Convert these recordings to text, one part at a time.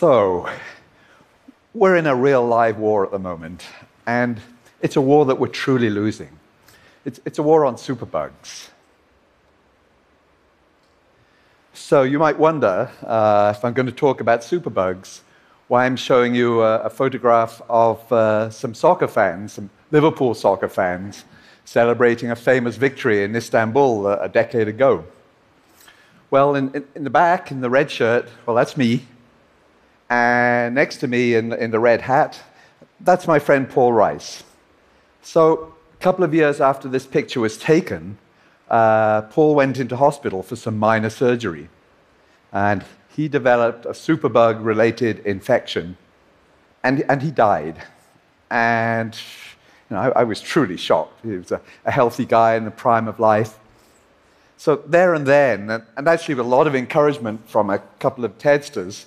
So, we're in a real live war at the moment, and it's a war that we're truly losing. It's, it's a war on superbugs. So, you might wonder uh, if I'm going to talk about superbugs, why I'm showing you a, a photograph of uh, some soccer fans, some Liverpool soccer fans, celebrating a famous victory in Istanbul a, a decade ago. Well, in, in, in, the back, in the red shirt, well, that's me. And next to me in, in the red hat, that's my friend Paul Rice. So, a couple of years after this picture was taken, uh, Paul went into hospital for some minor surgery. And he developed a superbug related infection. And, and he died. And you know, I, I, was truly shocked. He was a, a, healthy guy in the prime of life. So, there and then, and, and actually with a lot of encouragement from a couple of TEDsters,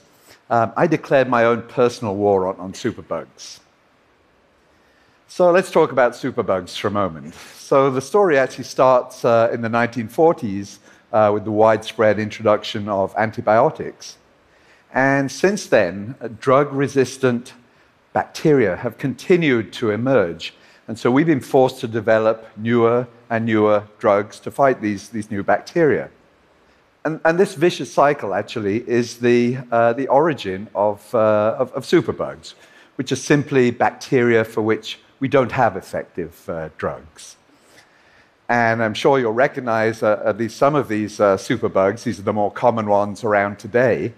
um, I declared my own personal war on, on superbugs. So let's talk about superbugs for a moment. So the story actually starts uh, in the 1940s uh, with the widespread introduction of antibiotics. And since then, uh, drug resistant bacteria have continued to emerge. And so we've been forced to develop newer and newer drugs to fight these, these new bacteria. And, and this vicious cycle actually is the, uh, the origin of, uh, of, of, superbugs, which are simply bacteria for which we don't have effective uh, drugs. And I'm sure you'll recognize uh, at least some of these uh, superbugs. These are the more common ones around today.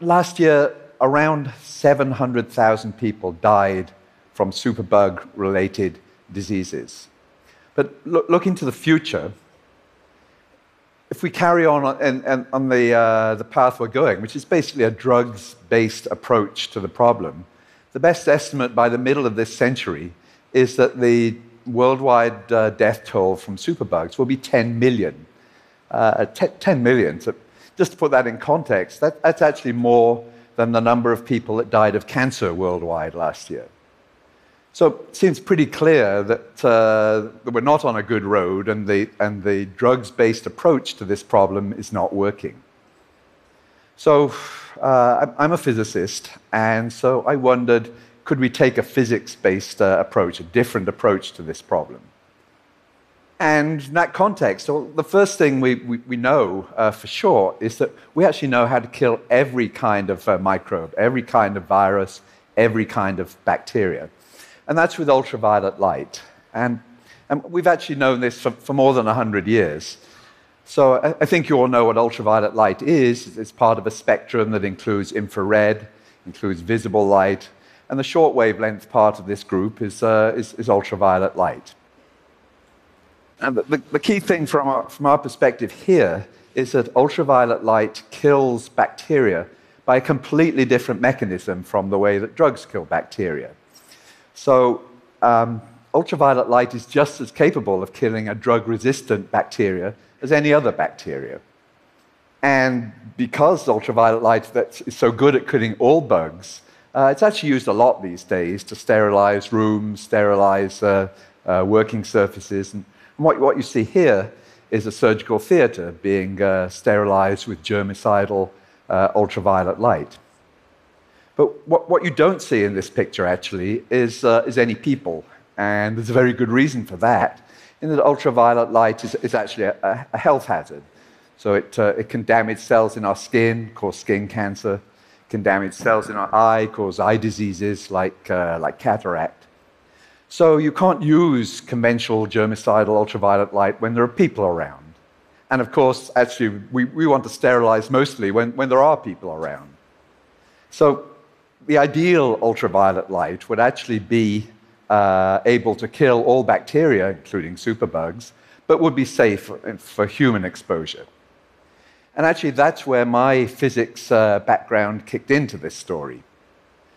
Last year, around 700,000 people died from superbug related diseases. But look, looking to the future, if we carry on on, on the, uh, the path we're going, which is basically a drugs based approach to the problem, the best estimate by the middle of this century is that the worldwide uh, death toll from superbugs will be 10 million. Uh, 10 million. So just to put that in context, that, that's actually more than the number of people that died of cancer worldwide last year. So it seems pretty clear that, uh, that we're not on a good road and the, and the drugs based approach to this problem is not working. So uh, I'm a physicist, and so I wondered could we take a physics based uh, approach, a different approach to this problem? And in that context, well, the first thing we, we, we know uh, for sure is that we actually know how to kill every kind of uh, microbe, every kind of virus, every kind of bacteria and that's with ultraviolet light. And, and we've actually known this for, for more than 100 years. So I, I think you all know what ultraviolet light is. It's part of a spectrum that includes infrared, includes visible light, and the short wavelength part of this group is, uh, is, is, ultraviolet light. And the, the, key thing from our, from our perspective here is that ultraviolet light kills bacteria by a completely different mechanism from the way that drugs kill bacteria. So, um, ultraviolet light is just as capable of killing a drug resistant bacteria as any other bacteria. And because ultraviolet light is so good at killing all bugs, uh, it's actually used a lot these days to sterilize rooms, sterilize uh, uh, working surfaces. And what, what, you see here is a surgical theater being uh, sterilized with germicidal uh, ultraviolet light. But what, what you don't see in this picture actually is, uh, is any people. And there's a very good reason for that, in that ultraviolet light is, is actually a, a health hazard. So it, uh, it can damage cells in our skin, cause skin cancer, can damage cells in our eye, cause eye diseases like, uh, like cataract. So you can't use conventional germicidal ultraviolet light when there are people around. And of course, actually, we, we want to sterilize mostly when, when there are people around. So the ideal ultraviolet light would actually be uh, able to kill all bacteria, including superbugs, but would be safe for, human exposure. And actually, that's where my physics uh, background kicked into this story.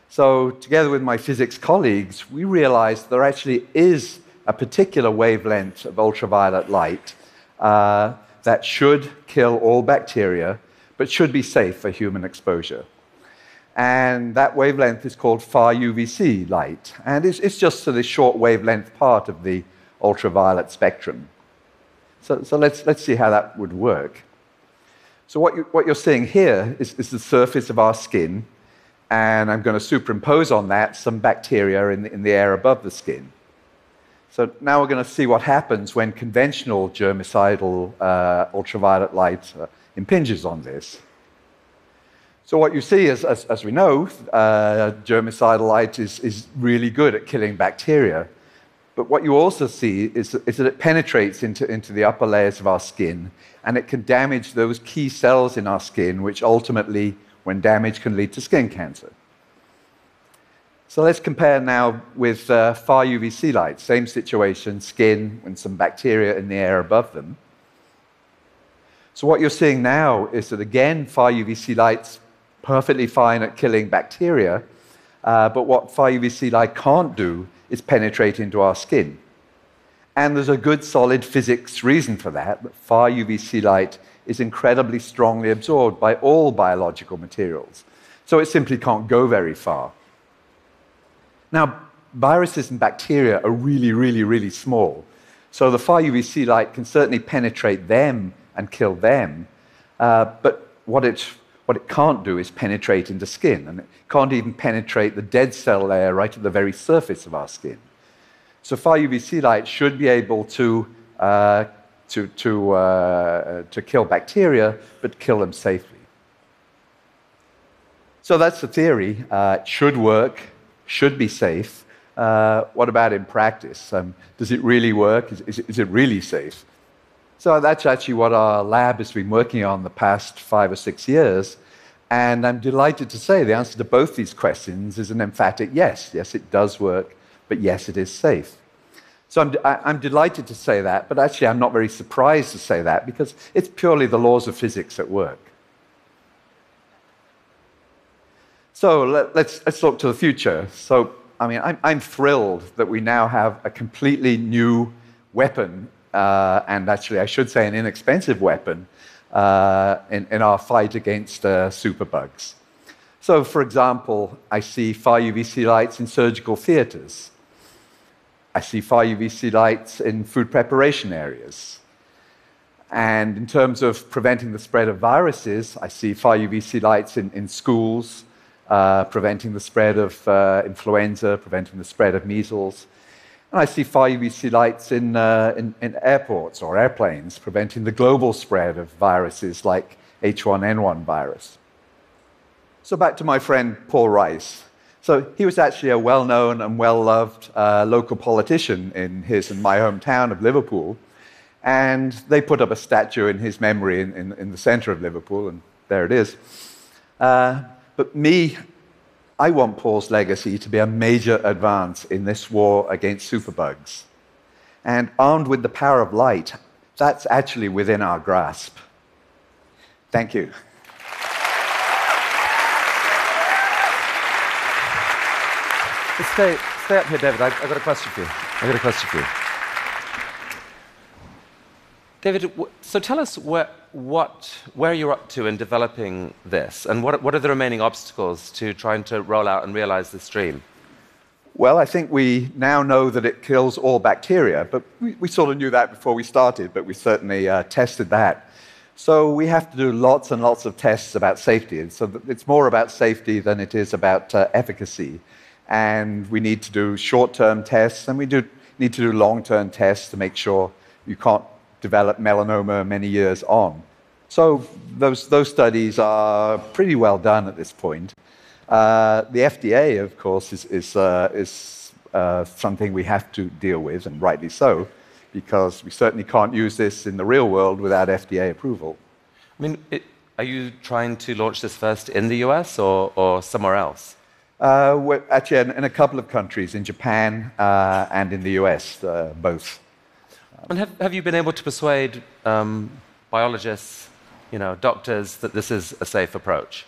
So, together with my physics colleagues, we realized there actually is a particular wavelength of ultraviolet light uh, that should kill all bacteria, but should be safe for human exposure. And that wavelength is called far UVC light. And it's, it's just the short wavelength part of the ultraviolet spectrum. So, so let's, let's see how that would work. So, what, you, what you're seeing here is, is the surface of our skin. and I'm going to superimpose on that some bacteria in the, in the air above the skin. So now we're going to see what happens when conventional germicidal uh, ultraviolet light uh, impinges on this. So what you see is, as, as we know, uh, germicidal light is, is really good at killing bacteria. But what you also see is, is that it penetrates into, into the upper layers of our skin, and it can damage those key cells in our skin, which ultimately, when damaged, can lead to skin cancer. So let's compare now with uh, far UVC light. Same situation, skin and some bacteria in the air above them. So what you're seeing now is that again, far UVC light's perfectly fine at killing bacteria, uh, but what far UVC light can't do is penetrate into our skin. And there's a good solid physics reason for that, that far UVC light is incredibly strongly absorbed by all biological materials. So it simply can't go very far. Now, viruses and bacteria are really, really, really small. So the far UVC light can certainly penetrate them and kill them. Uh, but what it, what it can't do is penetrate into skin, and it can't even penetrate the dead cell layer right at the very surface of our skin. So far UVC light should be able to, uh, to, to, uh, to kill bacteria, but kill them safely. So that's the theory. Uh, it should work should be safe. Uh, what about in practice? Um, does it really work? Is, is, is, it really safe? So that's actually what our lab has been working on the past five or six years. And I'm delighted to say the answer to both these questions is an emphatic yes. Yes, it does work, but yes, it is safe. So I'm, I'm delighted to say that, but actually I'm not very surprised to say that because it's purely the laws of physics at work. So let, us let's, let's look to the future. So, I mean, I'm, I'm thrilled that we now have a completely new weapon, uh, and actually, I should say, an inexpensive weapon uh, in, in, our fight against uh, superbugs. So, for example, I see far UVC lights in surgical theaters. I see far UVC lights in food preparation areas. And in terms of preventing the spread of viruses, I see far UVC lights in, in schools, uh, preventing the spread of uh, influenza, preventing the spread of measles. And I see far UVC lights in, uh, in, in, airports or airplanes, preventing the global spread of viruses like H1N1 virus. So back to my friend Paul Rice. So he was actually a well known and well loved uh, local politician in his and my hometown of Liverpool. And they put up a statue in his memory in, in, in the center of Liverpool, and there it is. Uh, but me, I want Paul's legacy to be a major advance in this war against superbugs. And armed with the power of light, that's actually within our grasp. Thank you. Stay, stay up here, David. I've, I've got a question for you. I've got a question for you. David, so tell us where, what, where you're up to in developing this, and what, what are the remaining obstacles to trying to roll out and realize this dream? Well, I think we now know that it kills all bacteria, but we, we sort of knew that before we started, but we certainly uh, tested that. So we have to do lots and lots of tests about safety. So it's more about safety than it is about uh, efficacy. And we need to do short term tests, and we do need to do long term tests to make sure you can't develop melanoma many years on. So those, those studies are pretty well done at this point. Uh, the FDA, of course, is, is, uh, is uh, something we have to deal with, and rightly so, because we certainly can't use this in the real world without FDA approval. I mean, it, are you trying to launch this first in the US or, or somewhere else? Uh, actually, in, in, a couple of countries, in Japan uh, and in the US, uh, both. And have, have you been able to persuade um, biologists, you know, doctors, that this is a safe approach?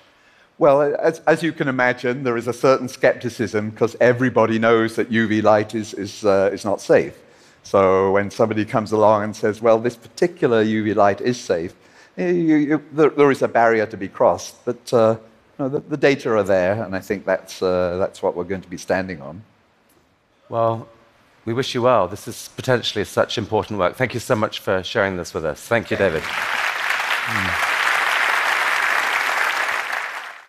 Well, as, as you can imagine, there is a certain skepticism because everybody knows that UV light is, is, uh, is not safe. So when somebody comes along and says, well, this particular UV light is safe, you, you, there, there is a barrier to be crossed. But uh, no, the, the, data are there, and I think that's, uh, that's what we're going to be standing on. Well, we wish you well. This is potentially such important work. Thank you so much for sharing this with us. Thank you, David. Mm.